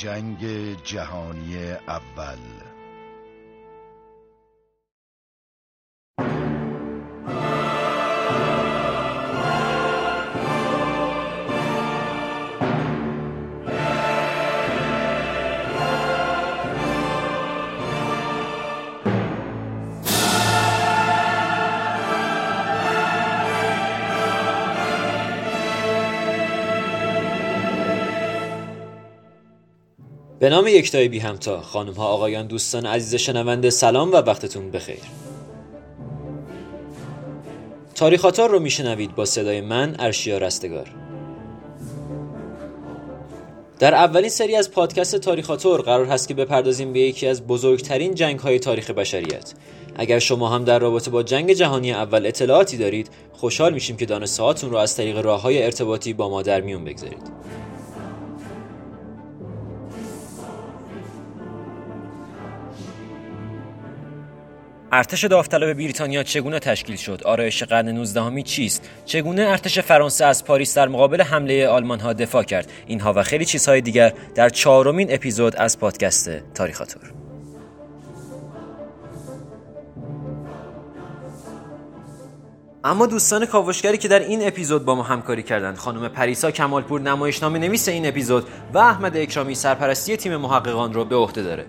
جنگ جهانی اول. به نام یکتای بی همتا خانم ها آقایان دوستان عزیز شنونده سلام و وقتتون بخیر. تاریخاتار رو میشنوید با صدای من ارشیا رستگار. در اولین سری از پادکست تاریخاتور قرار هست که بپردازیم به یکی از بزرگترین جنگ های تاریخ بشریت. اگر شما هم در رابطه با جنگ جهانی اول اطلاعاتی دارید خوشحال میشیم که دانسته هاتون رو از طریق راه های ارتباطی با ما در میون بگذارید. ارتش داوطلب بریتانیا چگونه تشکیل شد؟ آرایش قرن 19 چیست؟ چگونه ارتش فرانسه از پاریس در مقابل حمله آلمان ها دفاع کرد؟ اینها و خیلی چیزهای دیگر در چهارمین اپیزود از پادکست تاریخاتور. اما دوستان کاوشگری که در این اپیزود با ما همکاری کردند خانم پریسا کمالپور نمایشنامه نویس این اپیزود و احمد اکرامی سرپرستی تیم محققان رو به عهده داره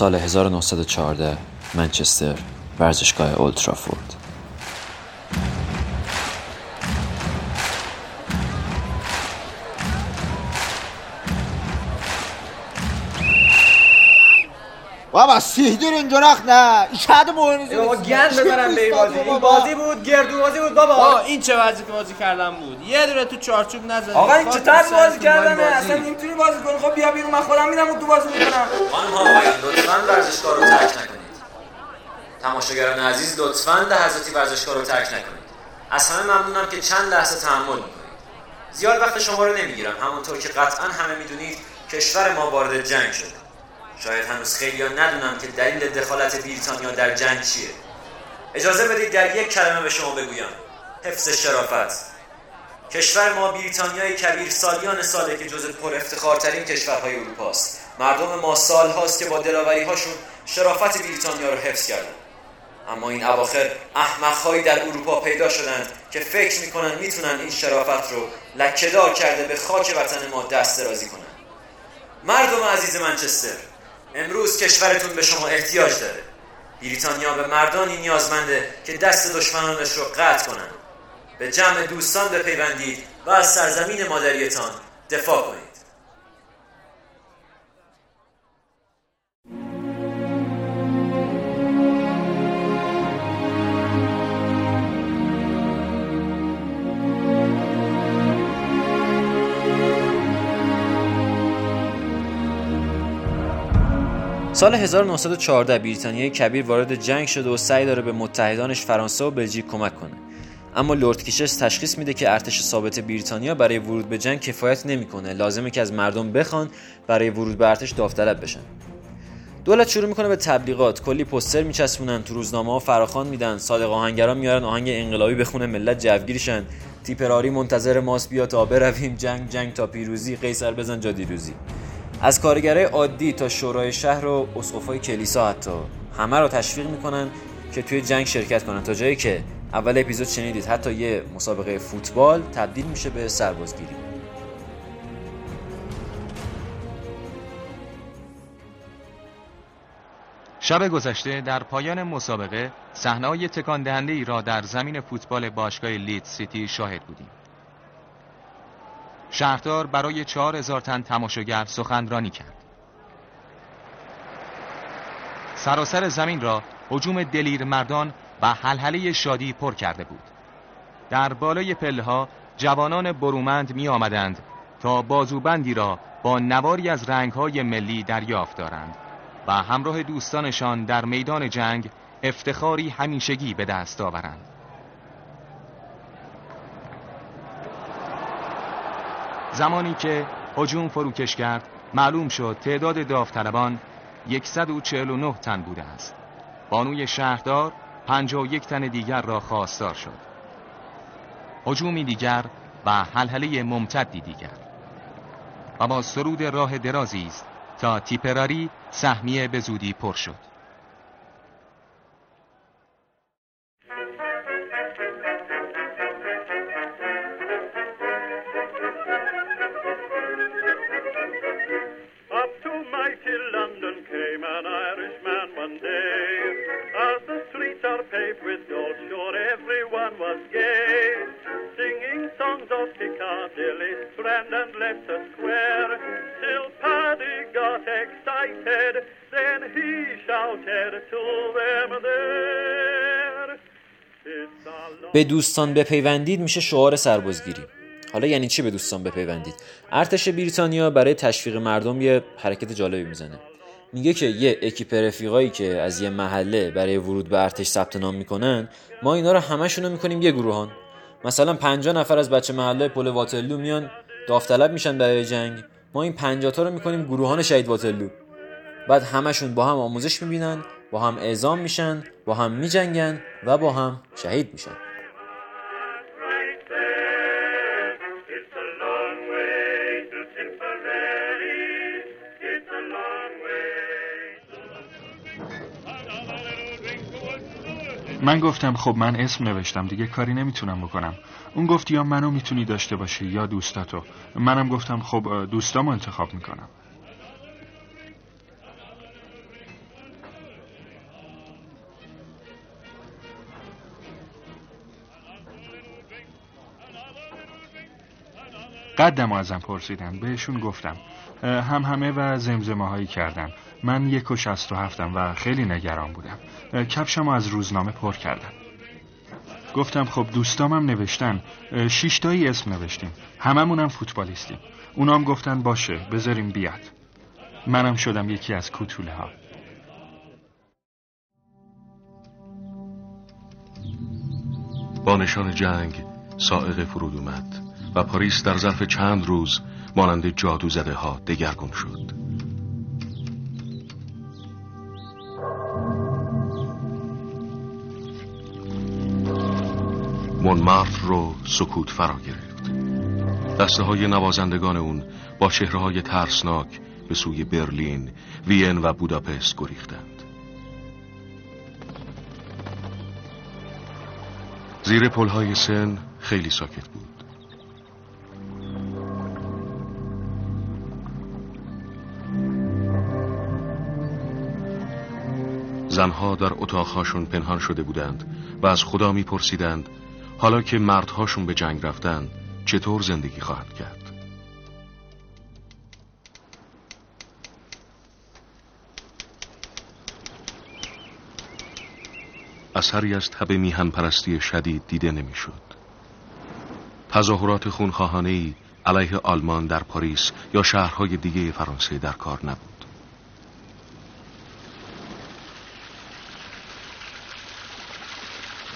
سال 1914 منچستر ورزشگاه اولترافورد بابا سیهدیر اینجا رخ نه. این شهد مهنیزی بابا گند بزنم به این بازی؟ این بازی بود گردو بازی بود بابا. آقا این چه وضعی که بازی کردن بود؟ یه دونه تو چارچوب نزدی. آقا این چه طرز بازی کردنه بازی. اصلا نمی‌تونی بازی کنی خب بیا بیرون من خودم میرم و تو بازی می‌کنم. خانم ها آقایان لطفا ورزشگاه رو ترک نکنید. تماشاگران عزیز لطفا لحظاتی ورزشگاه رو ترک نکنید. از همه ممنونم که چند لحظه تحمل می‌کنید. زیاد وقت شما رو نمی‌گیرم. همونطور که قطعا همه می‌دونید کشور ما وارد جنگ شده. شاید هنوز خیلی ندونم که دلیل دخالت بریتانیا در جنگ چیه. اجازه بدید در یک کلمه به شما بگویم. حفظ شرافت. کشور ما بریتانیای کبیر سالیان ساله که جز پر افتخارترین کشورهای اروپا است. مردم ما سال هاست که با دلاوری هاشون شرافت بریتانیا رو حفظ کردن. اما این اواخر احمقهایی در اروپا پیدا شدند که فکر می‌کنن می‌تونن این شرافت رو لکهدار کرده به خاک وطن ما دست درازی کنن. مردم عزیز منچستر امروز کشورتون به شما احتیاج داره. بریتانیا به مردانی نیازمنده که دست دشمنانش رو قطع کنند. به جمع دوستان بپیوندید و از سرزمین مادریتان دفاع کنید. سال 1914 بریتانیای کبیر وارد جنگ شده و سعی داره به متحدانش فرانسه و بلژیک کمک کنه. اما لورد کیشس تشخیص میده که ارتش ثابت بریتانیا برای ورود به جنگ کفایت نمی‌کنه. لازمه که از مردم بخوان برای ورود به ارتش داوطلب بشن. دولت شروع می‌کنه به تبلیغات. کلی پوستر میچسبونن تو روزنامه ها فراخوان میدن. صادق آهنگران میارن آهنگ انقلابی بخونه ملت جوگیرشن تیپراری منتظر ماست بیا تا برویم. جنگ جنگ تا پیروزی. قیصر بزن جا دیروزی از کارگرای عادی تا شورای شهر و اسقفای کلیسا حتی. همه رو تشویق می‌کنن که توی جنگ شرکت کنن. تا جایی که اول اپیزود شنیدید حتی یه مسابقه فوتبال تبدیل میشه به سربازگیری. شب گذشته در پایان مسابقه صحنه‌های تکان دهنده ای را در زمین فوتبال باشگاه لید سیتی شاهد بودیم. شهردار برای چهار هزار تن تماشاگر سخنرانی کرد. سراسر زمین را حجوم دلیر مردان و حلحله شادی پر کرده بود. در بالای پله ها جوانان برومند می آمدند تا بازوبندی را با نواری از رنگهای ملی دریافت دارند و همراه دوستانشان در میدان جنگ افتخاری همیشگی به دست آورند. زمانی که هجوم فروکش کرد معلوم شد تعداد داوطلبان 149 تن بوده است. بانوی شهردار 51 تن دیگر را خواستار شد. هجومی دیگر و حلحله ممتدی دیگر. و با سرود راه درازی است تا تیپراری سهمیه به زودی پر شد. With gold, sure everyone was gay. Singing songs of Piccadilly, Strand and Leicester Square. Till Paddy got excited, then he shouted to them there. به دوستان بپیوندید میشه شعار سربازگیری حالا یعنی چی به دوستان بپیوندید ارتش بریتانیا برای تشویق مردم یه حرکت جالبی می‌زنه میگه که یه اکیپ رفیقایی که از یه محله برای ورود به ارتش ثبت نام می‌کنن ما اینا رو همشون رو می‌کنیم یه گروهان. مثلا 50 نفر از بچه محله پل واترلو میان داوطلب میشن برای جنگ. ما این 50 تا رو می‌کنیم گروهان شهید واترلو. بعد همشون با هم آموزش می‌بینن با هم اعزام میشن با هم میجنگن و با هم شهید میشن. من گفتم خب من اسم نوشتم دیگه کاری نمی‌تونم بکنم. اون گفت یا منو می‌تونی داشته باشی یا دوستاتو. منم گفتم خب دوستامو انتخاب می‌کنم. قدم ازم پرسیدن بهشون گفتم. هم همه و زمزمه هایی کردن. من یک و شست و هفتم و خیلی نگران بودم. کفشم از روزنامه پر کردم. گفتم خب دوستامم نوشتن. شیشتایی اسم نوشتیم. هممونم فوتبالیستیم. اونام گفتن باشه بذاریم بیاد. منم شدم یکی از کوتوله ها با نشان جنگ سائق فرود اومد و پاریس در ظرف چند روز مانند جادو زده ها دگرگون شد. مونمارتر رو سکوت فرا گرفت. دسته های نوازندگان اون با چهره های ترسناک به سوی برلین، وین و بوداپست گریختند. زیر پلهای سن خیلی ساکت بود. زنها در اتاقهاشون پنهان شده بودند و از خدا میپرسیدند حالا که مردهاشون به جنگ رفتن چطور زندگی خواهند کرد اثری از تب میهن پرستی شدید دیده نمی‌شد. تظاهرات خونخواهانه ای علیه آلمان در پاریس یا شهرهای دیگه فرانسه در کار نبود.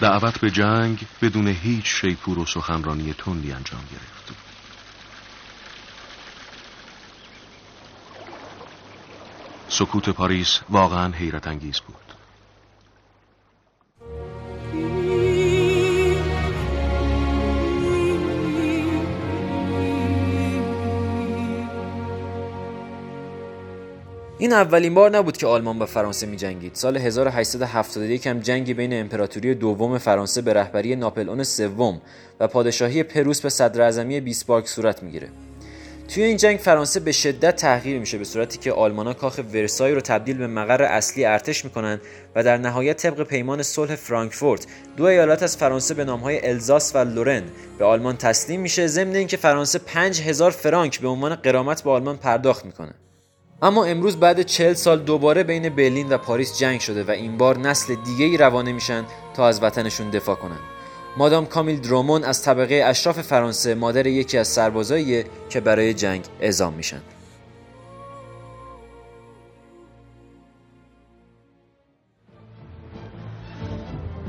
دعوت به جنگ بدون هیچ شیپور و سخنرانی تندی انجام گرفت. سکوت پاریس واقعا حیرت انگیز بود. این اولین بار نبود که آلمان با فرانسه می جنگید. سال 1871 هم جنگی بین امپراتوری دوم فرانسه به رهبری ناپلئون سوم و پادشاهی پروس به صدر اعظمی بیسمارک صورت می‌گیره. توی این جنگ فرانسه به شدت تحقیر میشه به صورتی که آلمانا کاخ ورسای رو تبدیل به مقر اصلی ارتش می‌کنن و در نهایت طبق پیمان صلح فرانکفورت دو ایالت از فرانسه به نامهای الزاس و لورن به آلمان تسلیم میشه ضمن اینکه فرانسه 5000 فرانک به عنوان غرامت به آلمان پرداخت می‌کنه اما امروز بعد 40 سال دوباره بین برلین و پاریس جنگ شده و این بار نسل دیگه ای روانه میشن تا از وطنشون دفاع کنن. مادام کامیل درومون از طبقه اشراف فرانسه مادر یکی از سربازایی که برای جنگ اعزام میشن.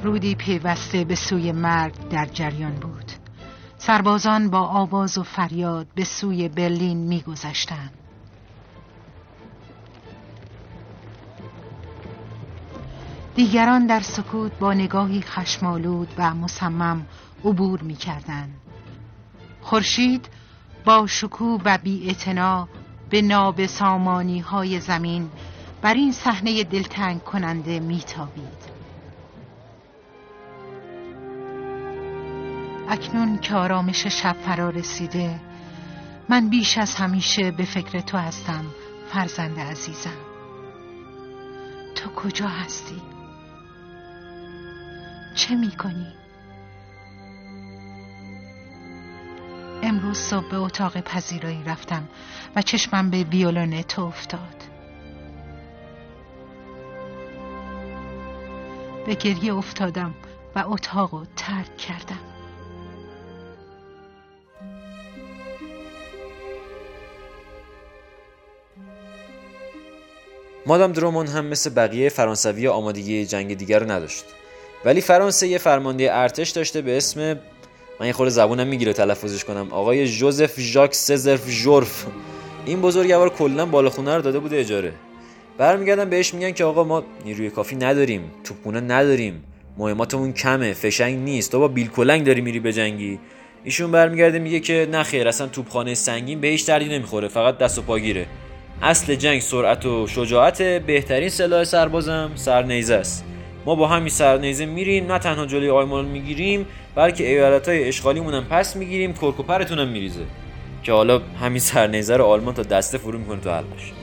رودی پیوسته به سوی مرگ در جریان بود. سربازان با آواز و فریاد به سوی برلین میگذشتند. دیگران در سکوت با نگاهی خشمالود و مصمم عبور می کردن. خورشید با شکوه و بی به ناب سامانی های زمین بر این صحنه دلتنگ کننده میتابید. اکنون که آرامش شب فرا رسیده من بیش از همیشه به فکر تو هستم فرزند عزیزم تو کجا هستی؟ چه می کنی؟ امروز صبح به اتاق پذیرایی رفتم و چشمم به ویولون تو افتاد. به گریه افتادم و اتاق رو ترک کردم. مادام درومون هم مثل بقیه فرانسوی آمادگی جنگ دیگر رو نداشت. ولی فرانسه یه فرمانده ارتش داشته به اسم من یه خورده زبونم می‌گیره تلفظش کنم. آقای جوزف ژاک سزرف ژورف. این بزرگوار کلا بالاخونه رو داده بوده اجاره. برمیگردن بهش میگن که آقا ما نیروی کافی نداریم توپخونه نداریم مهماتمون کمه فشنگ نیست. تو با بیلکلنگ داری میری بجنگی ایشون برمیگرده میگه که نه خیر اصلا توپخانه سنگین به هیچ دردی نمی‌خوره فقط دست و پاگیره اصل جنگ سرعت و شجاعت بهترین سلاح سربازم سرنیزه است. ما با همین سرنیزه میریم نه تنها جلوی آلمان می‌گیریم بلکه ایالت های اشغالیمون هم پس می‌گیریم کرکوپرتون هم میریزه. که حالا همین سرنیزه رو آلمان تا دسته فرو می‌کنه تو حلقش.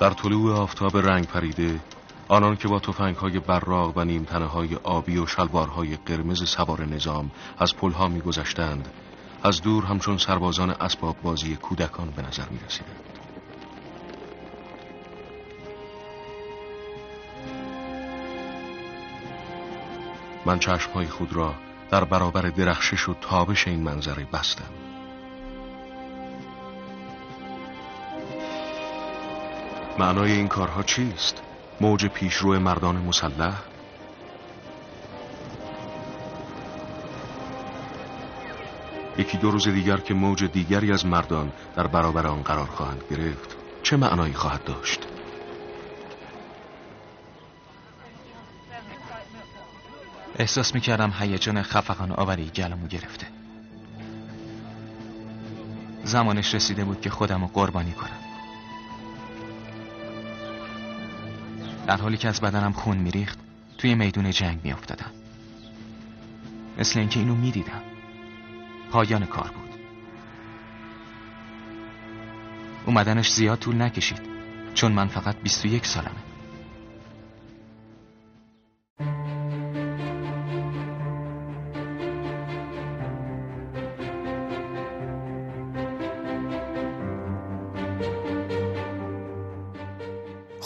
در طلوع آفتاب رنگ پریده آنان که با تفنگ های براغ و نیمتنه های آبی و شلوارهای قرمز سوار نظام از پلها میگذشتند از دور همچون سربازان اسباب بازی کودکان به نظر می رسیدند. من چشمهای خود را در برابر درخشش و تابش این منظره بستم معنای این کارها چیست؟ موج پیشرو مردان مسلح؟ یکی دو روز دیگر که موج دیگری از مردان در برابر آن قرار خواهند گرفت چه معنایی خواهد داشت؟ احساس می‌کردم هیجان خفقان آوری گلمو گرفته. زمانش رسیده بود که خودم رو قربانی کنم. در حالی که از بدنم خون میریخت توی میدون جنگ میافتادم. مثل اینکه اینو می‌دیدم. پایان کار بود. اومدنش زیاد طول نکشید چون من فقط 21 سالمه.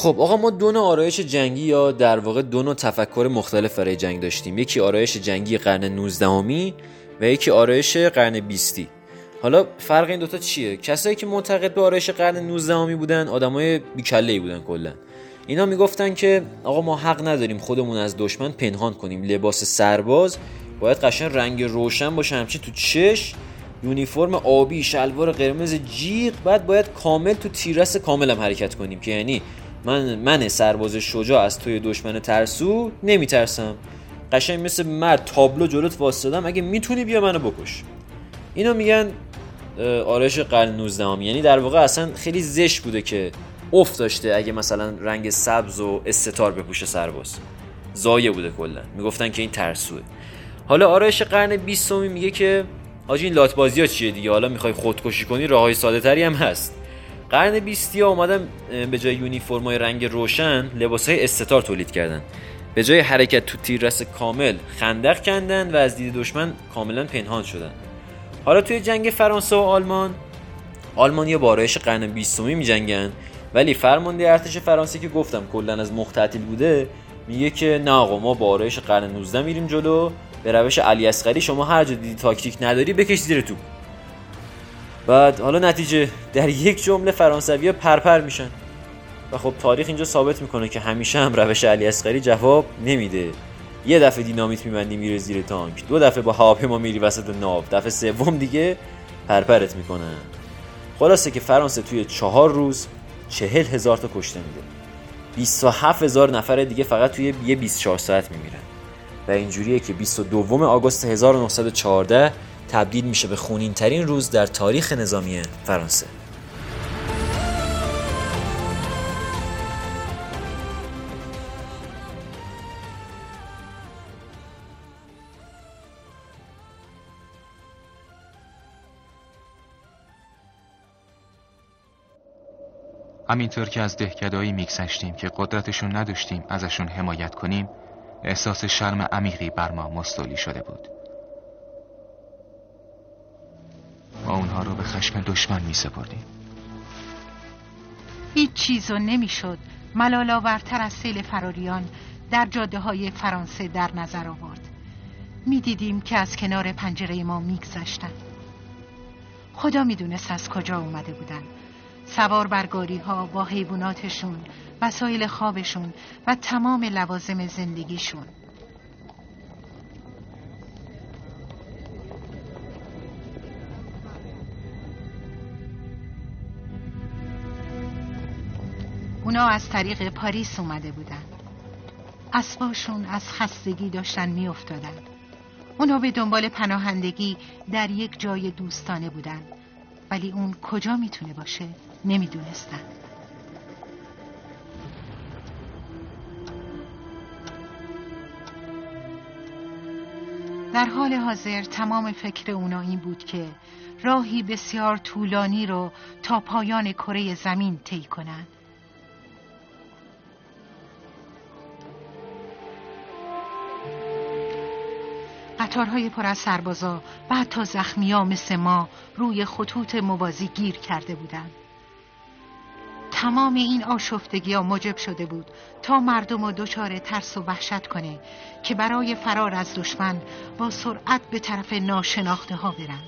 خب آقا ما دو نوع آرایش جنگی یا در واقع دو نوع تفکر مختلف برای جنگ داشتیم. یکی آرایش جنگی قرن 19 همی و یکی آرایش قرن 20 حالا فرق این دوتا چیه؟ کسایی که معتقد به آرایش قرن 19 همی بودن آدمای بیکله بودن کلا. اینا می‌گفتن که آقا ما حق نداریم خودمون از دشمن پنهان کنیم. لباس سرباز باید قشن رنگ روشن باشه همچین تو چش یونیفرم آبی شلوار قرمز جیغ بعد باید کامل تو تیرس کاملم حرکت کنیم که یعنی من من سرباز شجاع از توی دشمن ترسو نمیترسم. قشنگ مثل مرد تابلو جلوت واسدادم اگه می‌تونی بیا منو بکش. اینو میگن آرش قرن 19 هم. یعنی در واقع اصلا خیلی زش بوده که افت داشته اگه مثلا رنگ سبز و استتار بپوشه سرباز. زایه بوده کلا. می‌گفتن که این ترسوه. حالا آرایش قرن 20 میگه که آجی این لات بازی ها چیه دیگه؟ حالا می‌خوای خودکشی کنی؟ راه های ساده تری هم هست. قرن 20 ها اومدن به جای یونیفرم های رنگ روشن لباس های استتار تولید کردن. به جای حرکت تو تیررس کامل خندق کندن و از دید دشمن کاملا پنهان شدن. حالا توی جنگ فرانسه و آلمان آلمانیا با آرایش قرن 20 می جنگن ولی فرمانده ارتش فرانسه که گفتم کلا از مختتل بوده میگه که نه آقا ما با آرایش قرن 19 میریم جلو به روش علی اصغری شما هر جا دیدی تاکتیک نداری بکش زیر تو بعد حالا نتیجه در یک جمله فرانسوی پرپر میشن. و خب تاریخ اینجا ثابت می‌کنه که همیشه هم روش علی اصغری جواب نمیده. یه دفعه دینامیت میبندی میره زیر تانک. دو دفعه با هواپیما میری وسط ناو. دفعه سوم دیگه پرپرت می‌کنن خلاصه که فرانسه توی چهار روز چهل هزار تا کشته میده. 27 هزار نفر دیگه فقط توی یه 24 ساعت میمیرن. و اینجوریه که 22 آگوست 1914 تبدیل میشه به خونین ترین روز در تاریخ نظامی فرانسه. همینطور که از دهکدایی میگذشتیم که قدرتشون نداشتیم ازشون حمایت کنیم احساس شرم عمیقی بر ما مستولی شده بود. ما اونها رو به خشم دشمن می سپردیم. هیچ چیزو نمی‌شد. ملالاورتر از سیل فراریان در جاده های فرانسه در نظر آورد. می‌دیدیم که از کنار پنجره ما میگذشتند خدا می‌دونست از کجا اومده بودن. سوار برگاری ها با حیواناتشون وسایل خوابشون و تمام لوازم زندگیشون. اونا از طریق پاریس اومده بودن. اسباشون از خستگی داشتن میافتادن. اونا به دنبال پناهندگی در یک جای دوستانه بودن. ولی اون کجا می‌تونه باشه؟ نمی‌دونستن. در حال حاضر تمام فکر اونا این بود که راهی بسیار طولانی رو تا پایان کره زمین طی کنند. قطارهای پر از سربازا و حتی زخمی ها مثل ما روی خطوط موازی گیر کرده بودند. تمام این آشفتگی ها موجب شده بود تا مردم و دچار ترس و وحشت کنه که برای فرار از دشمن با سرعت به طرف ناشناخته ها برن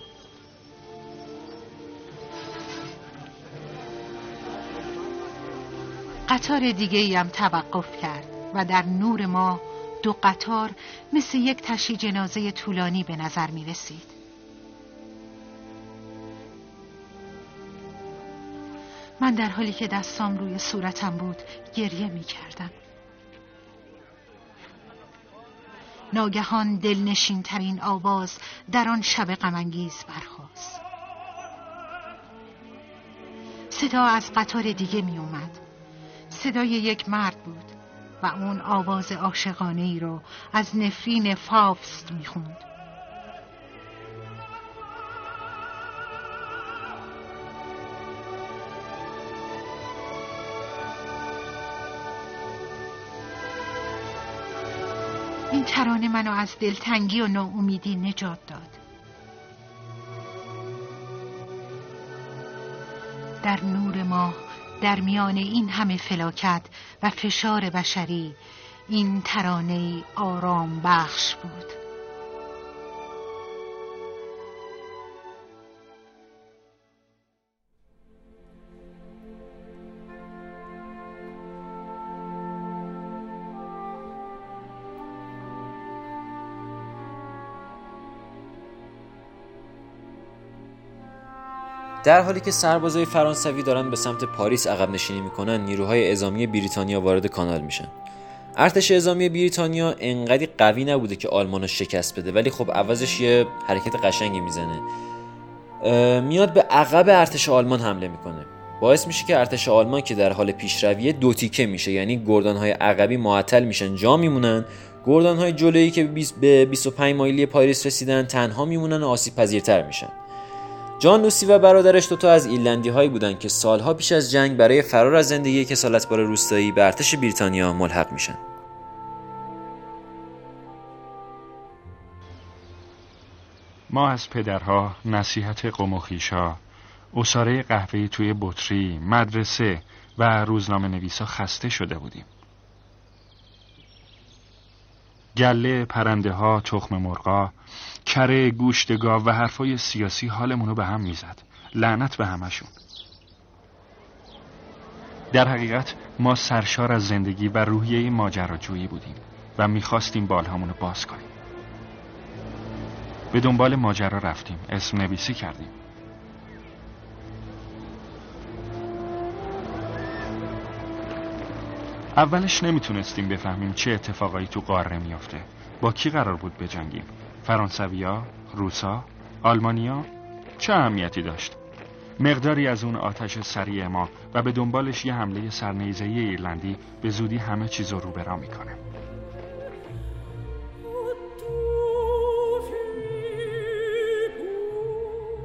قطار دیگه ای هم توقف کرد و در نور ما دو قطار مثل یک تشی جنازه طولانی به نظر می رسید. من در حالی که دستام روی صورتم بود گریه می کردم. ناگهان دلنشین ترین آواز در آن شب غمانگیز برخاست. صدا از قطار دیگه می اومد. صدای یک مرد بود و اون آواز عاشقانه ای رو از نفرین فاوست می خوند. این ترانه منو از دلتنگی و ناامیدی نجات داد در نور ماه در میان این همه فلاکت و فشار بشری این ترانه آرام بخش بود. در حالی که سربازای فرانسوی دارن به سمت پاریس عقب نشینی می‌کنن نیروهای اعزامی بریتانیا وارد کانال میشن. ارتش اعزامی بریتانیا انقدی قوی نبوده که آلمان رو شکست بده ولی خب عوضش یه حرکت قشنگی می‌زنه. میاد به عقب ارتش آلمان حمله می‌کنه. باعث میشه که ارتش آلمان که در حال پیشرویه دو تیکه میشه یعنی گردان های عقبی معطل میشن جا میمونن. گردان های جلویی که به 25 مایلی پاریس رسیدن تنها میمونن و آسیب پذیرتر میشن. جان لوسی و برادرش دوتا از ایلندی هایی بودن که سالها پیش از جنگ برای فرار از زندگی کسالتبار روستایی به ارتش بریتانیا ملحق میشن. ما از پدرها نصیحت قوم و خیشا اصاره قهوه توی بطری مدرسه و روزنامه نویسا خسته شده بودیم. گله پرنده ها تخم مرغا کره گوشتگاه و حرفای سیاسی حالمونو به هم می‌زد. لعنت به همشون در حقیقت ما سرشار از زندگی و روحیه ماجراجویی بودیم و می‌خواستیم بالهامونو باز کنیم. به دنبال ماجرا رفتیم. اسم نویسی کردیم. اولش نمی‌تونستیم بفهمیم چه اتفاقایی تو قاره میافته. با کی قرار بود بجنگیم. فرانسویا روسا آلمانیا چه اهمیتی داشت؟ مقداری از اون آتش سریع ما و به دنبالش یه حمله سرنیزه ایرلندی به زودی همه چیز رو روبرا می‌کنه.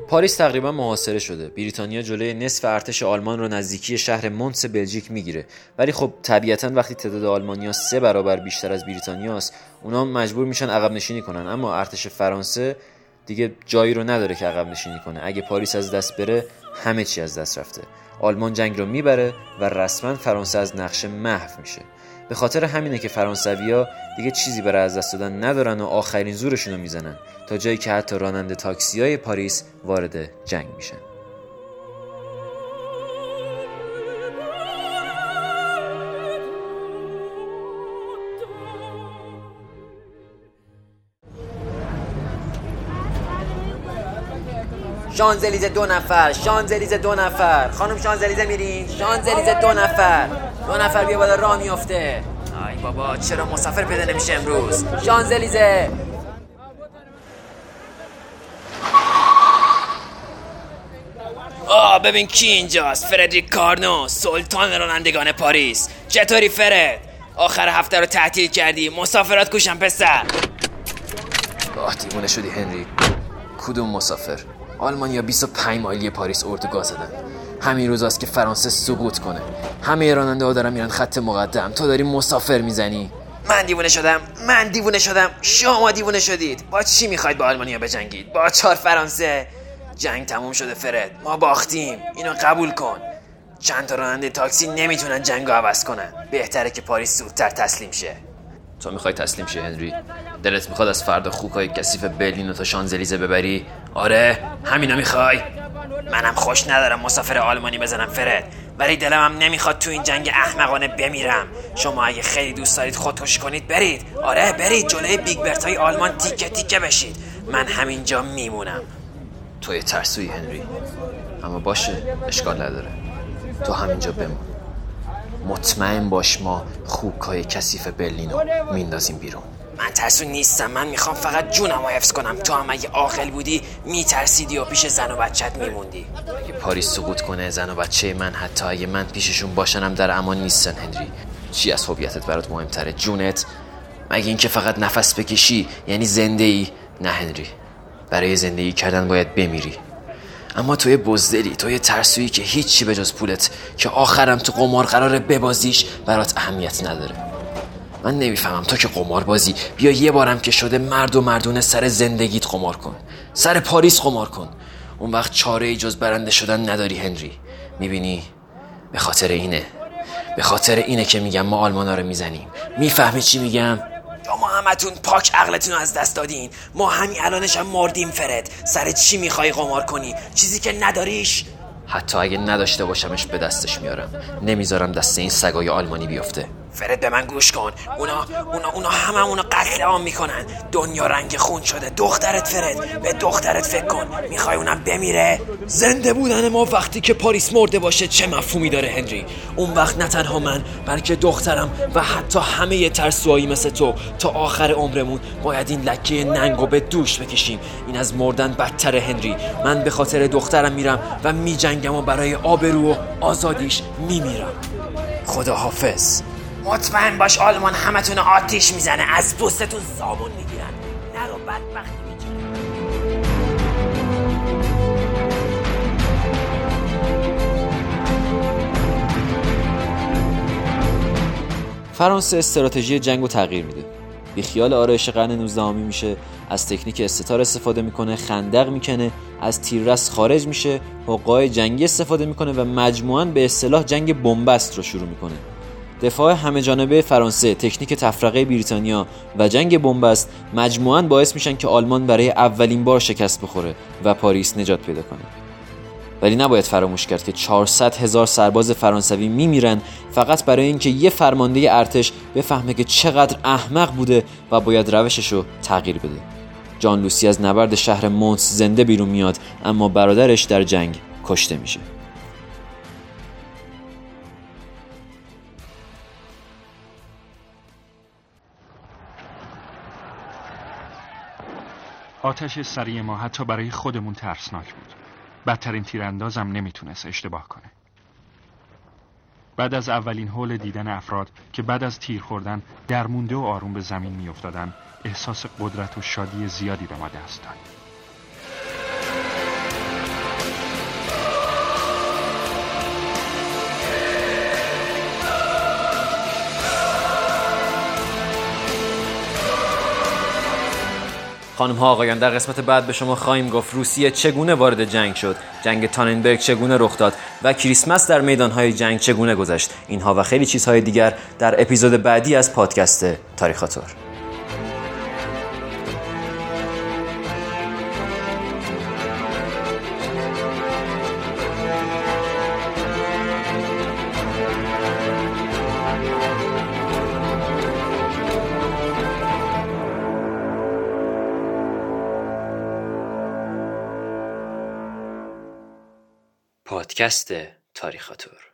پاریس تقریبا محاصره شده. بریتانیا جلوی نصف ارتش آلمان رو نزدیکی شهر مونتس بلژیک می‌گیره. ولی خب طبیعتا وقتی تعداد آلمانیا سه برابر بیشتر از بریتانیاست اونا مجبور میشن عقب نشینی کنن. اما ارتش فرانسه دیگه جایی رو نداره که عقب نشینی کنه. اگه پاریس از دست بره همه چی از دست رفته. آلمان جنگ رو می‌بره و رسما فرانسه از نقشه محو میشه. به خاطر همینه که فرانسویا دیگه چیزی برای از دست دادن ندارن و آخرین زورشون رو می‌زنن تا جایی که حتی راننده تاکسی های پاریس وارد جنگ میشن. شانزلیزه دو نفر شانزلیزه دو نفر. خانم شانزلیزه میرین؟ شانزلیزه دو نفر. دو نفر بیا بالا راه میفته آی بابا چرا مسافر پیدا نمیشه امروز؟ شانزلیزه. آه ببین کی اینجاست. فردریک کارنو سلطان رانندگان پاریس. چطوری فرد؟ آخر هفته رو تعطیل کردی. مسافرات کوشم پسر. آه دیوونه شدی هنری. کدوم مسافر؟ آلمانیا 25 مایلی پاریس اردوگاه زدن همین روز است که فرانسه سقوط کنه. همه راننده ها دارن میرن خط مقدم. تو داری مسافر می‌زنی. من دیوونه شدم. من دیوونه شدم. شما دیوونه شدید. با چی می‌خواید با آلمانیا بجنگید؟ با چهار فرانسه. جنگ تموم شده فرد. ما باختیم. اینو قبول کن. چند تا راننده تاکسی نمی‌تونن جنگ عوض کنن. بهتره که پاریس زودتر تسلیم شه. تو می‌خوای تسلیم شه هنری؟ دلت می‌خواد از فردا خوکای کثیف برلین و تا شانزلیزه ببری؟ آره همینو می‌خوای؟ منم خوش ندارم مسافر آلمانی بزنم فرد. ولی دلم هم نمی‌خواد تو این جنگ احمقانه بمیرم. شما اگه خیلی دوست دارید خودکشی کنید برید. آره برید جلوی بیگ برتای آلمان تیکه تیکه بشید. من همینجا میمونم. تو ترسویی هنری. اما باشه اشکال نداره. تو همینجا بمون. مطمئن باش ما خوکای کثیف برلین رو میندازیم بیرون. من ترسو نیستم من می‌خوام فقط جونم رو حفظ کنم. تو هم اگه عاقل بودی میترسیدی و پیش زن و بچت میموندی. اگه پاریس سقوط کنه زن و بچه من حتی اگه من پیششون باشنم در امان نیستن هنری. چی از هویتت برات مهمتره؟ جونت؟ مگه اینکه فقط نفس بکشی یعنی زنده ای نه هنری. برای زندگی کردن باید بمیری. اما توی بزدلی توی ترسویی که هیچی به جز پولت که آخرم تو قمار قراره ببازیش برات اهمیت نداره. من نمی‌فهمم. تو که قمار بازی. بیا یه بارم که شده مرد و مردونه سر زندگیت قمار کن. سر پاریس قمار کن. اون وقت چاره ای جز برنده شدن نداری هنری. می‌بینی؟ به خاطر اینه. به خاطر اینه که میگم ما آلمانا رو می‌زنیم. می‌فهمی چی میگم؟ شما همتون پاک عقلتون رو از دست دادین. ما همین الانش هم مردیم فرد. سر چی می‌خوای قمار کنی؟ چیزی که نداریش؟ حتی اگه نداشته باشمش به دستش میارم. نمی‌ذارم دست این سگای آلمانی بیفته. فرد به من گوش کن. اونا اونا اونا همه اونا قتل عام می‌کنن. دنیا رنگ خون شده. دخترت فرد. به دخترت فکر کن. می‌خوای اونم بمیره؟ زنده بودن ما وقتی که پاریس مرده باشه چه مفهومی داره هنری؟ اون وقت نه تنها من بلکه دخترم و حتی همه ترسوهایی مثل تو تا آخر عمرمون باید این لکه ننگو به دوش بکشیم. این از مردن بدتر هنری. من به خاطر دخترم میرم و میجنگم و برای آبرو و آزادیش میمیرم. خدا حافظ مطمئن باش آلمان همتون آتیش می‌زنه. از پوستتون صابون می‌گیرن. نرو بدبختی فرانسه استراتژی جنگ رو تغییر میده. بی خیال آرایش قرن 19 میشه. از تکنیک استتار استفاده می‌کنه خندق می‌کنه از تیررس خارج میشه. حقای جنگی استفاده می‌کنه و مجموعاً به اصطلاح جنگ بنبست رو شروع می‌کنه. دفاع همه جانبه فرانسه، تکنیک تفرقه بریتانیا و جنگ بنبست مجموعاً باعث میشن که آلمان برای اولین بار شکست بخوره و پاریس نجات پیدا کنه. ولی نباید فراموش کرد که 400 هزار سرباز فرانسوی میمیرن فقط برای اینکه یه فرمانده ارتش بفهمه که چقدر احمق بوده و باید روشش رو تغییر بده. جان لوسی از نبرد شهر مونس زنده بیرون میاد اما برادرش در جنگ کشته میشه. آتش سریع ما حتی برای خودمون ترسناک بود. بدترین تیراندازم نمی‌تونست اشتباه کنه. بعد از اولین حول دیدن افراد که بعد از تیر خوردن درمونده و آروم به زمین میافتادن احساس قدرت و شادی زیادی به ما دست داد. خانم ها آقایان در قسمت بعد به شما خواهیم گفت روسیه چگونه وارد جنگ شد؟ جنگ تاننبرگ چگونه رخ داد؟ و کریسمس در میدان های جنگ چگونه گذشت؟ اینها و خیلی چیزهای دیگر در اپیزود بعدی از پادکست تاریخاتور پادکست تاریخاتور.